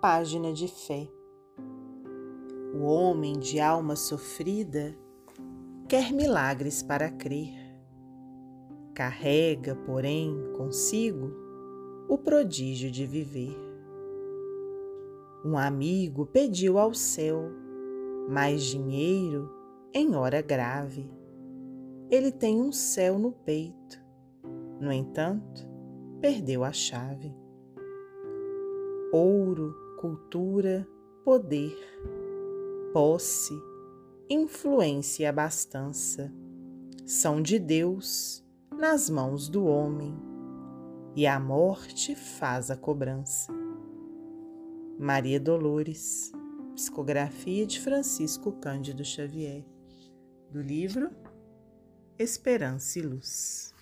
página de fé. O homem de alma sofrida quer milagres para crer. Carrega, porém, consigo o prodígio de viver. Um amigo pediu ao céu mais dinheiro em hora grave. Ele tem um céu no peito, no entanto, perdeu a chave. Ouro, cultura, poder, posse, influência e abastança são de Deus nas mãos do homem, e a morte faz a cobrança. Maria Dolores, psicografia de Francisco Cândido Xavier, do livro Esperança e Luz.